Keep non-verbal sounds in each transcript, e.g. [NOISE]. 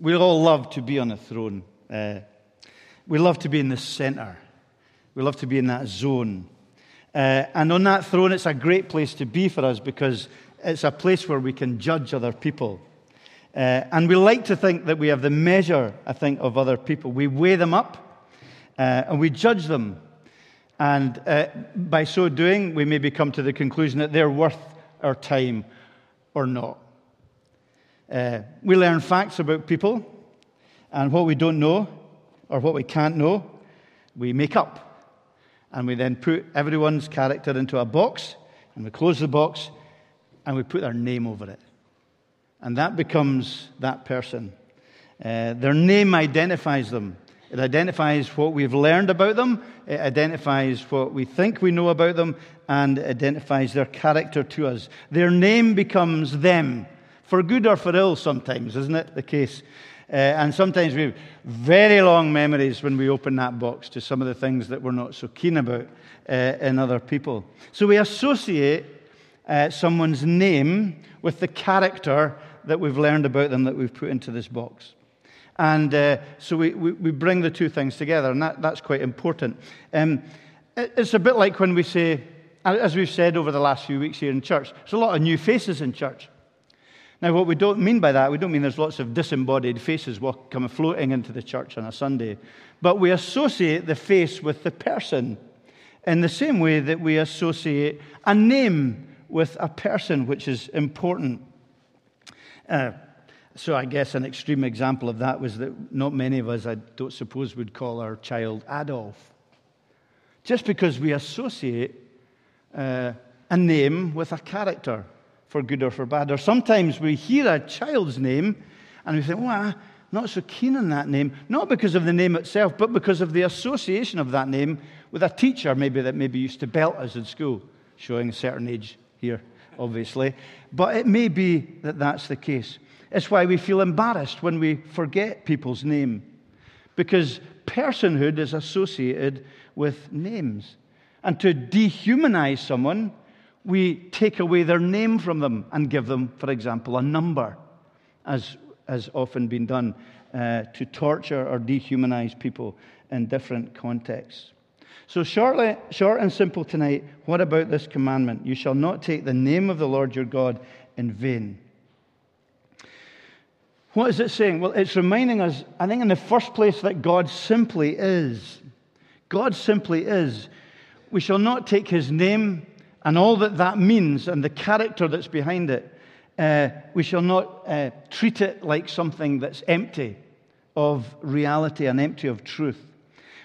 We all love to be on a throne. Uh, we love to be in the center. We love to be in that zone. Uh, and on that throne, it's a great place to be for us because it's a place where we can judge other people. Uh, and we like to think that we have the measure, I think, of other people. We weigh them up uh, and we judge them. And uh, by so doing, we maybe come to the conclusion that they're worth our time or not. Uh, we learn facts about people, and what we don't know or what we can't know, we make up. And we then put everyone's character into a box, and we close the box, and we put their name over it. And that becomes that person. Uh, their name identifies them. It identifies what we've learned about them, it identifies what we think we know about them, and identifies their character to us. Their name becomes them for good or for ill sometimes, isn't it the case? Uh, and sometimes we have very long memories when we open that box to some of the things that we're not so keen about uh, in other people. So we associate uh, someone's name with the character that we've learned about them that we've put into this box. And uh, so we, we, we, bring the two things together, and that, that's quite important. Um, it's a bit like when we say, as we've said over the last few weeks here in church, there's a lot of new faces in church. Now, what we don't mean by that, we don't mean there's lots of disembodied faces come floating into the church on a Sunday, but we associate the face with the person in the same way that we associate a name with a person, which is important. Uh, so, I guess an extreme example of that was that not many of us, I don't suppose, would call our child Adolf. Just because we associate uh, a name with a character for good or for bad. Or sometimes we hear a child's name and we think, well, I'm not so keen on that name, not because of the name itself, but because of the association of that name with a teacher maybe that maybe used to belt us in school, showing a certain age here, obviously. But it may be that that's the case. It's why we feel embarrassed when we forget people's name, because personhood is associated with names. And to dehumanize someone we take away their name from them and give them, for example, a number, as has often been done uh, to torture or dehumanize people in different contexts. So, shortly, short and simple tonight, what about this commandment? You shall not take the name of the Lord your God in vain. What is it saying? Well, it's reminding us, I think, in the first place, that God simply is. God simply is. We shall not take his name and all that that means and the character that's behind it, uh, we shall not uh, treat it like something that's empty of reality and empty of truth.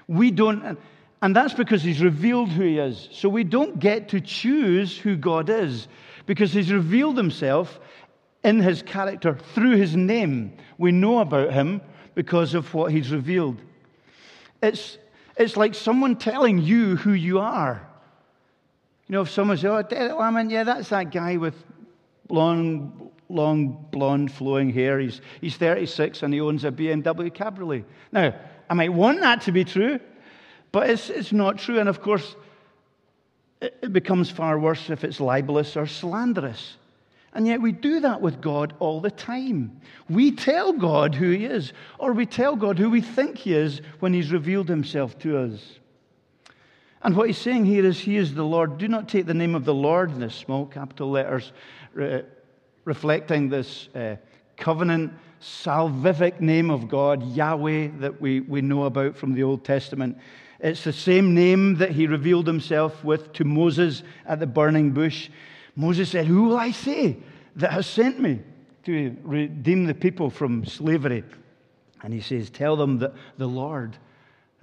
We don't, and that's because He's revealed who He is. So we don't get to choose who God is because He's revealed Himself in His character through His name. We know about Him because of what He's revealed. It's, it's like someone telling you who you are. You know, if someone says, oh, Derek Lamont, yeah, that's that guy with long, long, blonde, flowing hair. He's, he's 36 and he owns a BMW Cabriolet. Now, I might want that to be true, but it's, it's not true. And of course, it, it becomes far worse if it's libelous or slanderous. And yet we do that with God all the time. We tell God who He is, or we tell God who we think He is when He's revealed Himself to us. And what he's saying here is, He is the Lord. Do not take the name of the Lord in the small capital letters, re- reflecting this uh, covenant, salvific name of God, Yahweh, that we, we know about from the Old Testament. It's the same name that he revealed himself with to Moses at the burning bush. Moses said, Who will I say that has sent me to redeem the people from slavery? And he says, Tell them that the Lord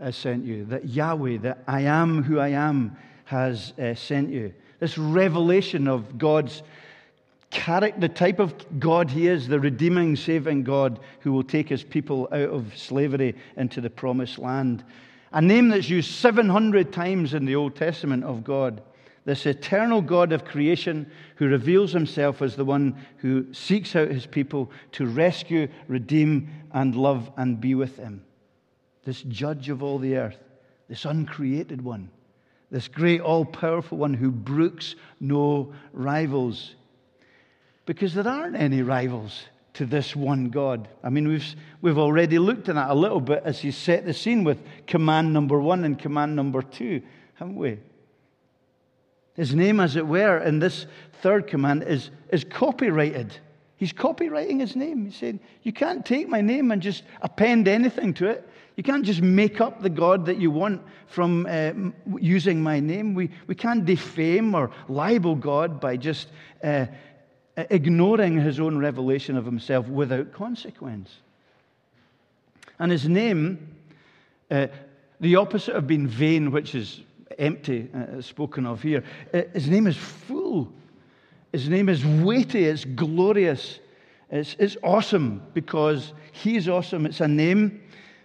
has sent you, that Yahweh, that I am who I am, has uh, sent you. This revelation of God's character, the type of God He is, the redeeming, saving God who will take His people out of slavery into the promised land. A name that's used 700 times in the Old Testament of God. This eternal God of creation who reveals himself as the one who seeks out his people to rescue, redeem, and love and be with them this judge of all the earth, this uncreated one, this great all powerful one who brooks no rivals. Because there aren't any rivals to this one God. I mean, we've, we've already looked at that a little bit as he set the scene with command number one and command number two, haven't we? His name, as it were, in this third command is, is copyrighted. He's copyrighting his name. He's saying, You can't take my name and just append anything to it. You can't just make up the God that you want from uh, using my name. We, we can't defame or libel God by just uh, ignoring his own revelation of himself without consequence. And his name, uh, the opposite of being vain, which is empty, uh, spoken of here, uh, his name is full. His name is weighty, it's glorious, it's, it's awesome because he's awesome. It's a name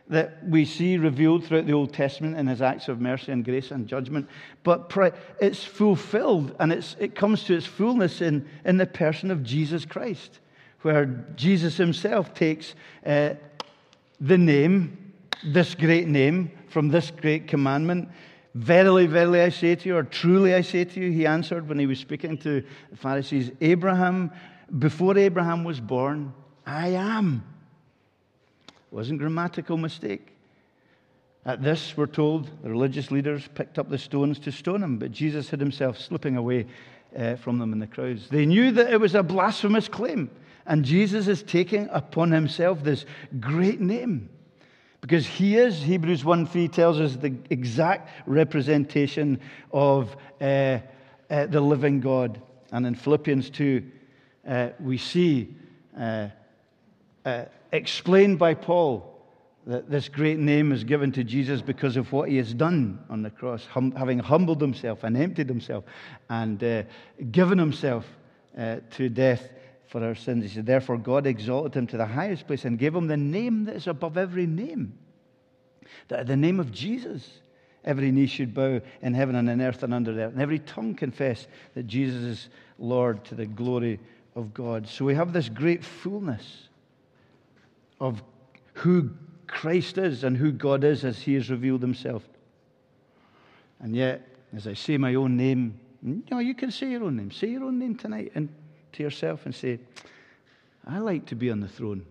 that we see revealed throughout the Old Testament in his acts of mercy and grace and judgment. But it's fulfilled and it's, it comes to its fullness in, in the person of Jesus Christ, where Jesus himself takes uh, the name, this great name, from this great commandment. Verily, verily, I say to you, or truly I say to you, he answered when he was speaking to the Pharisees, Abraham, before Abraham was born, I am wasn't grammatical mistake. At this, we're told, the religious leaders picked up the stones to stone him, but Jesus hid himself, slipping away uh, from them in the crowds. They knew that it was a blasphemous claim, and Jesus is taking upon himself this great name. Because he is, Hebrews 1 3 tells us, the exact representation of uh, uh, the living God. And in Philippians 2, uh, we see uh, uh, explained by Paul that this great name is given to Jesus because of what he has done on the cross, hum, having humbled himself and emptied himself and uh, given himself uh, to death for our sins. He said, Therefore, God exalted him to the highest place and gave him the name that is above every name. That the name of Jesus, every knee should bow in heaven and in earth and under the earth, and every tongue confess that Jesus is Lord to the glory of God. So we have this great fullness of who Christ is and who God is as he has revealed himself. And yet, as I say my own name, you know, you can say your own name. Say your own name tonight and to yourself and say, I like to be on the throne.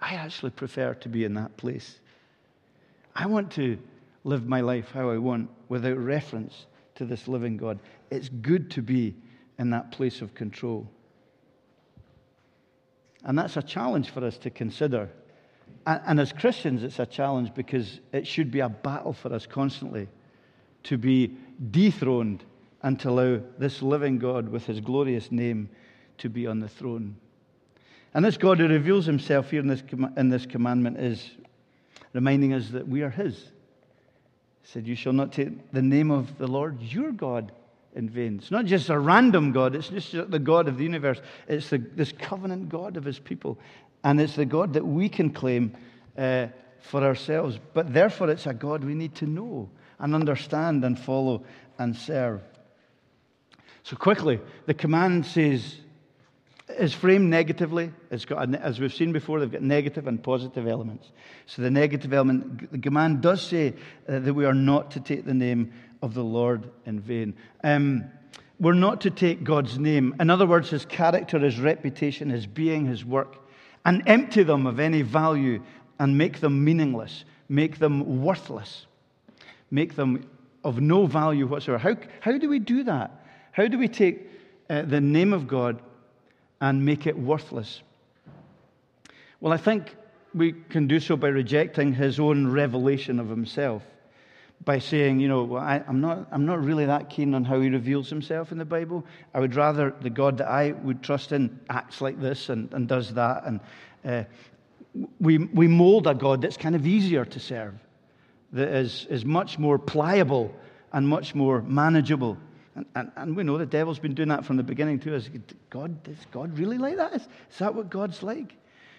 I actually prefer to be in that place. I want to live my life how I want without reference to this living God. It's good to be in that place of control. And that's a challenge for us to consider. And, and, as Christians, it's a challenge because it should be a battle for us constantly to be dethroned and to allow this living God with his glorious name to be on the throne. And this God who reveals himself here in this, in this commandment is reminding us that we are his. He said, You shall not take the name of the Lord your God in vain. It's not just a random God, it's just the God of the universe. It's the, this covenant God of his people. And it's the God that we can claim uh, for ourselves. But therefore, it's a God we need to know and understand and follow and serve. So, quickly, the command says, is framed negatively. It's got, as we've seen before, they've got negative and positive elements. So the negative element, the command does say uh, that we are not to take the name of the Lord in vain. Um, we're not to take God's name, in other words, his character, his reputation, his being, his work, and empty them of any value and make them meaningless, make them worthless, make them of no value whatsoever. How, how do we do that? How do we take uh, the name of God and make it worthless? Well, I think we can do so by rejecting his own revelation of himself. By saying, you know, well, I, am not, I'm not really that keen on how he reveals himself in the Bible. I would rather the God that I would trust in acts like this and, and does that. And uh, we, we mold a God that's kind of easier to serve, that is, is much more pliable and much more manageable. And, and, and, we know the devil's been doing that from the beginning too. Is God, is God really like that? Is, is that what God's like?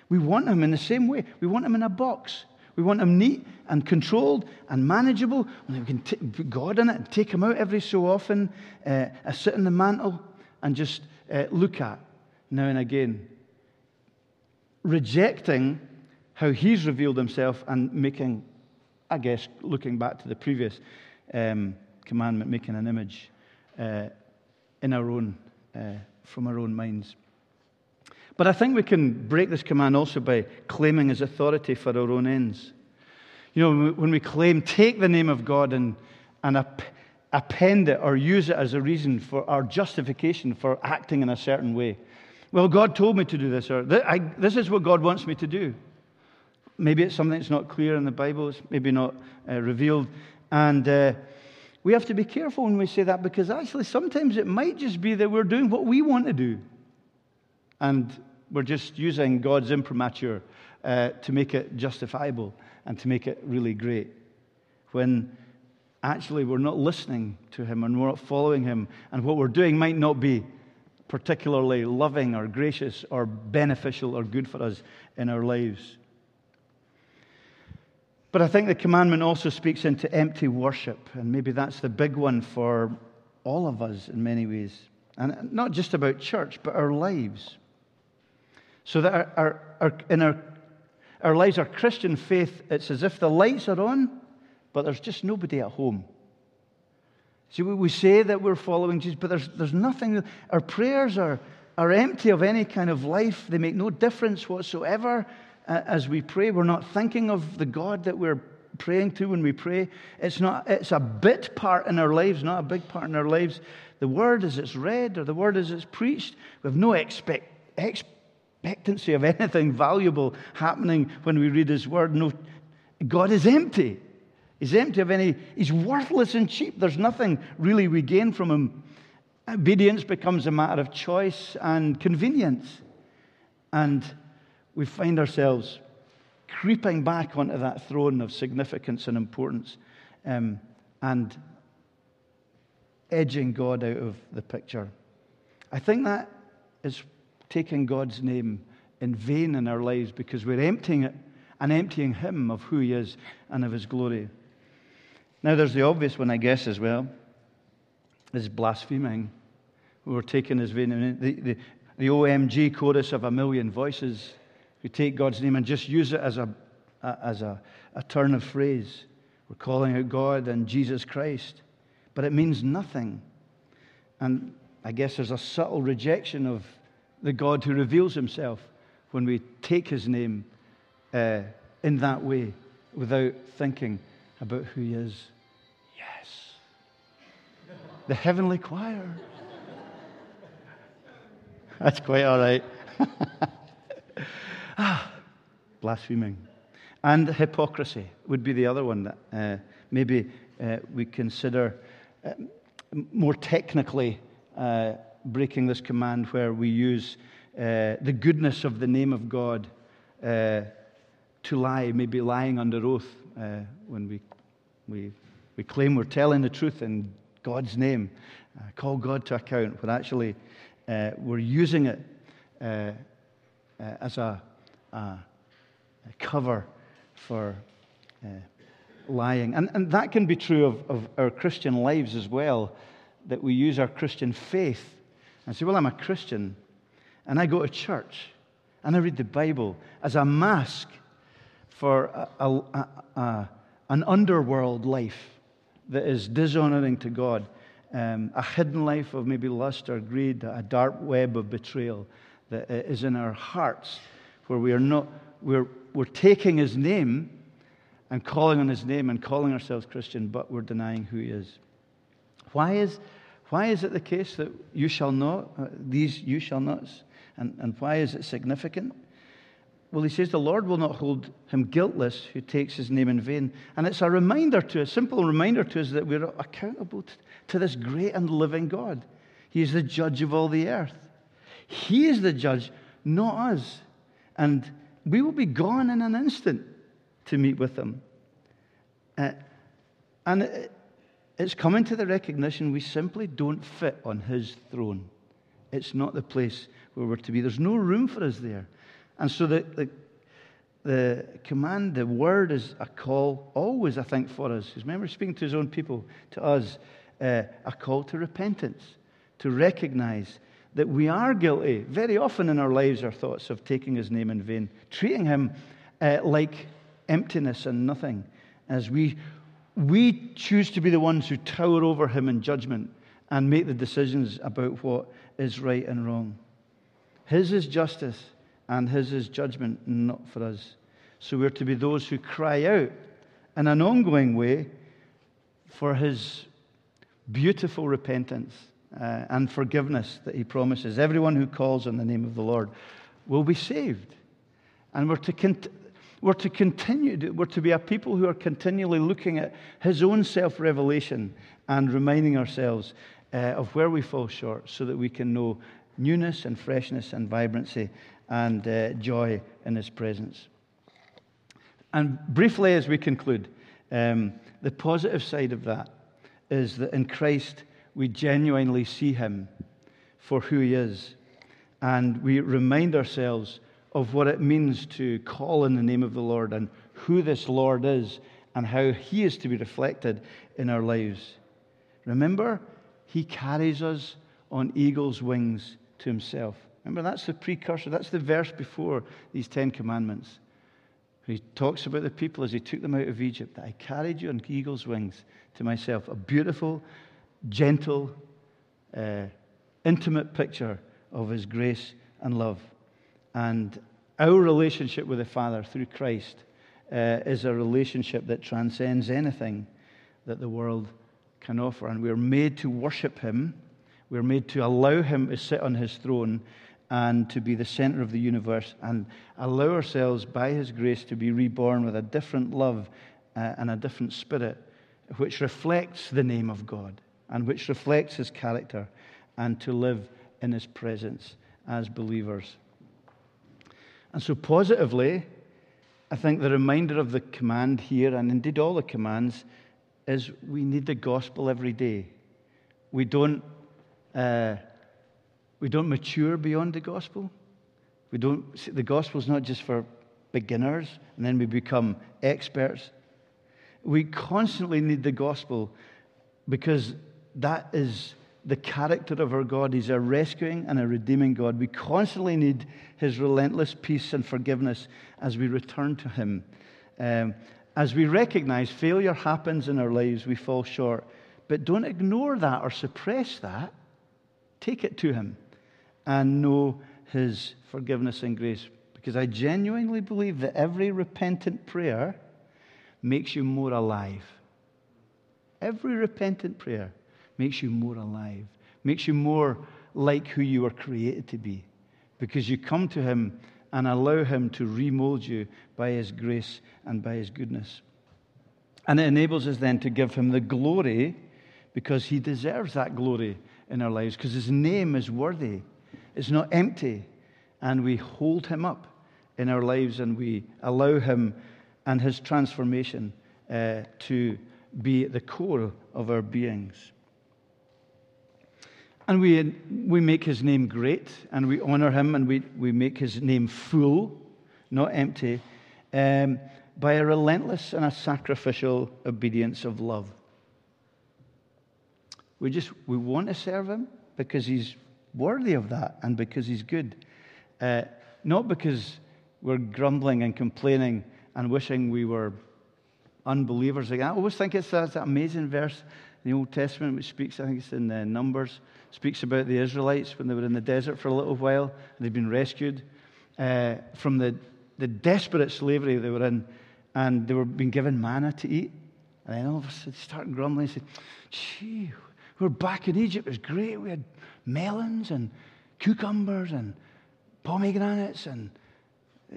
We want him in the same way. We want him in a box. We want them neat and controlled and manageable. And we can t- put God in it and take him out every so often, uh, sit in the mantle and just uh, look at now and again. Rejecting how he's revealed himself and making, I guess, looking back to the previous um, commandment, making an image uh, in our own, uh, from our own minds. But I think we can break this command also by claiming his authority for our own ends. You know, when we claim, take the name of God and, and append it or use it as a reason for our justification for acting in a certain way. Well, God told me to do this, or this is what God wants me to do. Maybe it's something that's not clear in the Bible, it's maybe not uh, revealed. And uh, we have to be careful when we say that because actually sometimes it might just be that we're doing what we want to do. And we're just using God's imprimatur uh, to make it justifiable and to make it really great. When actually we're not listening to Him and we're not following Him, and what we're doing might not be particularly loving or gracious or beneficial or good for us in our lives. But I think the commandment also speaks into empty worship, and maybe that's the big one for all of us in many ways. And not just about church, but our lives. So that our, our, our, in our, our lives, our Christian faith, it's as if the lights are on, but there's just nobody at home. See, we say that we're following Jesus, but there's, there's nothing. Our prayers are, are empty of any kind of life, they make no difference whatsoever uh, as we pray. We're not thinking of the God that we're praying to when we pray. It's, not, it's a bit part in our lives, not a big part in our lives. The word as it's read or the word as it's preached, we have no expect, expectancy of [LAUGHS] anything valuable happening when we read his word. No, God is empty. He's empty of any, he's worthless and cheap. There's nothing really we gain from him. Obedience becomes a matter of choice and convenience. And we find ourselves creeping back onto that throne of significance and importance um, and edging God out of the picture. I think that is taking God's name in vain in our lives because we're emptying it and emptying Him of who He is and of His glory. Now, there's the obvious one, I guess, as well is blaspheming. We're taking His vain. The, the, the OMG chorus of a million voices we take God's name and just use it as a, as a, a turn of phrase. We're calling out God and Jesus Christ, but it means nothing. And I guess there's a subtle rejection of the God who reveals himself when we take his name uh, in that way without thinking about who he is. Yes. The heavenly choir. [LAUGHS] That's quite all right. [LAUGHS] Ah, blaspheming. And hypocrisy would be the other one that uh, maybe uh, we consider uh, more technically uh, breaking this command, where we use uh, the goodness of the name of God uh, to lie, maybe lying under oath when we, we, we claim we're telling the truth in God's name, call God to account, but actually we're using it as a a cover for uh, lying. And, and that can be true of, of our Christian lives as well, that we use our Christian faith and say, Well, I'm a Christian, and I go to church, and I read the Bible as a mask for a, a, a, an underworld life that is dishonoring to God, um, a hidden life of maybe lust or greed, a dark web of betrayal that is in our hearts where we are not, we're, we're taking his name and calling on his name and calling ourselves Christian, but we're denying who he is. Why is, why is it the case that you shall not, uh, these you shall nots? And, and why is it significant? Well, he says the Lord will not hold him guiltless who takes his name in vain. And it's a reminder to us, simple reminder to us that we're accountable to, to this great and living God. He is the judge of all the earth. He is the judge, not us and we will be gone in an instant to meet with Him. Uh, and it's coming to the recognition we simply don't fit on His throne. It's not the place where we're to be. There's no room for us there. And so the, the, the command, the word is a call always, I think, for us. Remember, speaking to his own people, to us, uh, a call to repentance, to recognize that we are guilty very often in our lives, our thoughts of taking his name in vain, treating him uh, like emptiness and nothing, as we, we choose to be the ones who tower over him in judgment and make the decisions about what is right and wrong. His is justice and His is judgment, not for us. So we're to be those who cry out in an ongoing way for His beautiful repentance uh, and forgiveness that He promises. Everyone who calls on the name of the Lord will be saved. And we're to, cont- we're to continue, we're to be a people who are continually looking at His own self revelation and reminding ourselves uh, of where we fall short so that we can know newness and freshness and vibrancy and uh, joy in His presence. And briefly, as we conclude, um, the positive side of that is that in Christ we genuinely see Him for who He is. And we remind ourselves of what it means to call in the name of the Lord and who this Lord is and how He is to be reflected in our lives. Remember, He carries us on eagle's wings to Himself. Remember, that's the precursor, that's the verse before these Ten Commandments. He talks about the people as he took them out of Egypt, that I carried you on eagle's wings to myself. A beautiful, gentle, uh, intimate picture of his grace and love. And our relationship with the Father through Christ uh, is a relationship that transcends anything that the world can offer. And we're made to worship him, we're made to allow him to sit on his throne and to be the center of the universe and allow ourselves, by His grace, to be reborn with a different love uh, and a different spirit, which reflects the name of God and which reflects His character, and to live in His presence as believers. And so, positively, I think the reminder of the command here, and indeed all the commands, is we need the gospel every day. We don't. Uh, we don't mature beyond the gospel. We don't, the gospel is not just for beginners and then we become experts. We constantly need the gospel because that is the character of our God. He's a rescuing and a redeeming God. We constantly need His relentless peace and forgiveness as we return to Him. Um, as we recognize failure happens in our lives, we fall short. But don't ignore that or suppress that. Take it to Him and know His forgiveness and grace. Because I genuinely believe that every repentant prayer makes you more alive. Every repentant prayer makes you more alive, makes you more like who you were created to be. Because you come to Him and allow Him to remold you by His grace and by His goodness. And it enables us then to give Him the glory because He deserves that glory in our lives, because His name is worthy it's not empty. And we hold him up in our lives and we allow him and his transformation uh, to be at the core of our beings. And we, we make his name great and we honor him and we, we make his name full, not empty, um, by a relentless and a sacrificial obedience of love. We just we want to serve him because he's worthy of that and because he's good. Uh, not because we're grumbling and complaining and wishing we were unbelievers. Again. I always think it's that, amazing verse the Old Testament which speaks, I think it's in the Numbers, speaks about the Israelites when they were in the desert for a little while. and They'd been rescued uh, from the, the desperate slavery they were in, and they were being given manna to eat. And then all of a sudden, they started grumbling and said, Gee, we're back in Egypt. It was great. We had melons and cucumbers and pomegranates and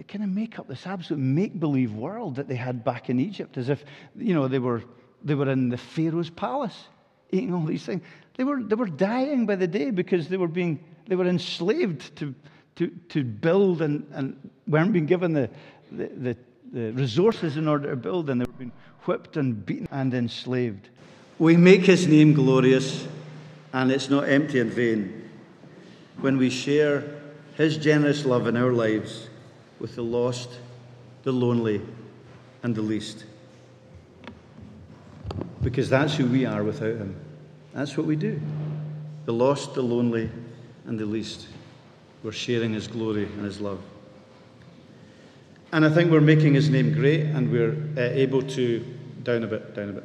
kind of make up this absolute make-believe world that they had back in Egypt as if, you know, they were, they were in the Pharaoh's palace eating all these things. They were, they were dying by the day because they were being, they were enslaved to, to, to build and, and weren't being given the, the, the, the resources in order to build and they were being whipped and beaten and enslaved. We make his name glorious and it's not empty and vain when we share His generous love in our lives with the lost, the lonely, and the least. Because that's who we are without Him. That's what we do. The lost, the lonely, and the least. We're sharing His glory and His love. And I think we're making His name great, and we're uh, able to, down a bit, down a bit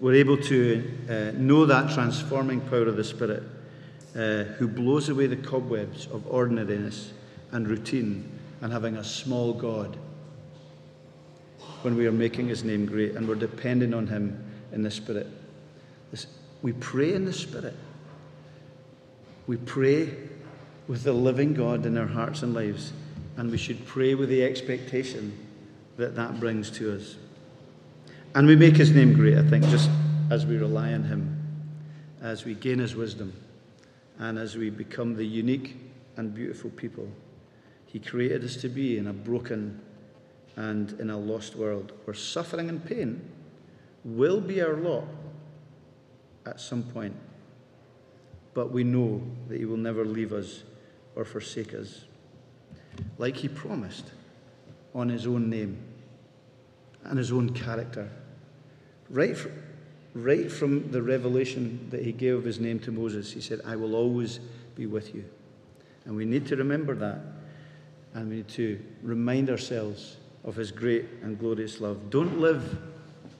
we're able to uh, know that transforming power of the Spirit uh, who blows away the cobwebs of ordinariness and routine and having a small God when we are making his name great and we're depending on him in the Spirit. This, we pray in the Spirit. We pray with the living God in our hearts and lives, and we should pray with the expectation that that brings to us. And we make his name great, I think, just as we rely on him, as we gain his wisdom, and as we become the unique and beautiful people he created us to be in a broken and in a lost world where suffering and pain will be our lot at some point. But we know that He will never leave us or forsake us, like He promised on His own name and His own character. Right, from, right from the revelation that He gave of His name to Moses, He said, I will always be with you. And we need to remember that. And we need to remind ourselves of His great and glorious love. Don't live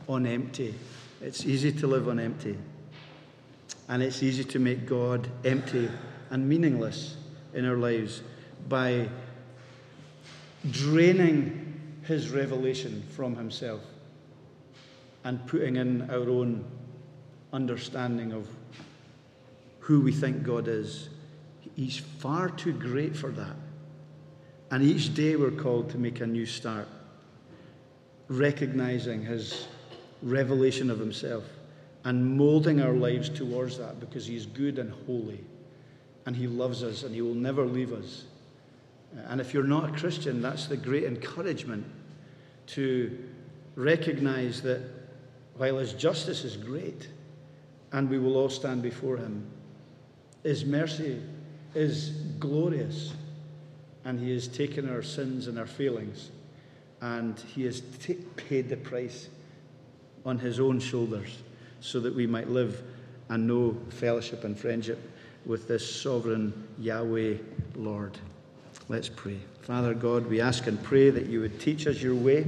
on empty. It's easy to live on empty. And it's easy to make God empty and meaningless in our lives by draining His revelation from Himself and putting in our own understanding of who we think God is. He's far too great for that. And each day we're called to make a new start, recognizing His revelation of Himself and molding our lives towards that because He is good and holy and He loves us and He will never leave us. And if you're not a Christian, that's the great encouragement to recognize that while His justice is great and we will all stand before Him, His mercy is glorious and He has taken our sins and our failings, and He has t- paid the price on His own shoulders so that we might live and know fellowship and friendship with this sovereign Yahweh Lord. Let's pray. Father God, we ask and pray that you would teach us your way,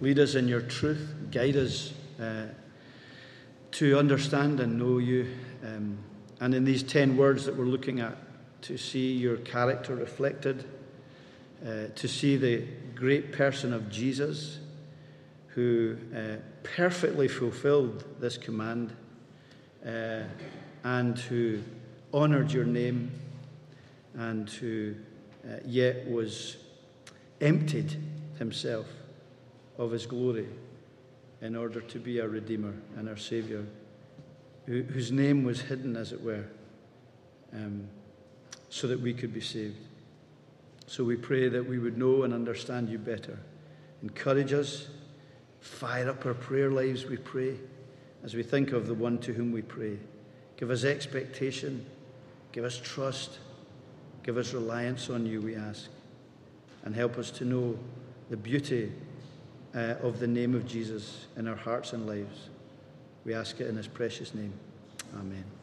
lead us in your truth, guide us uh, to understand and know you. Um, and in these 10 words that we're looking at, to see your character reflected, uh, to see the great person of Jesus who uh, perfectly fulfilled this command uh, and who honored your name and who uh, yet was emptied himself of his glory in order to be our Redeemer and our Savior, who, whose name was hidden, as it were. Um, so that we could be saved. So we pray that we would know and understand you better. Encourage us, fire up our prayer lives, we pray, as we think of the one to whom we pray. Give us expectation, give us trust, give us reliance on you, we ask, and help us to know the beauty uh, of the name of Jesus in our hearts and lives. We ask it in his precious name. Amen.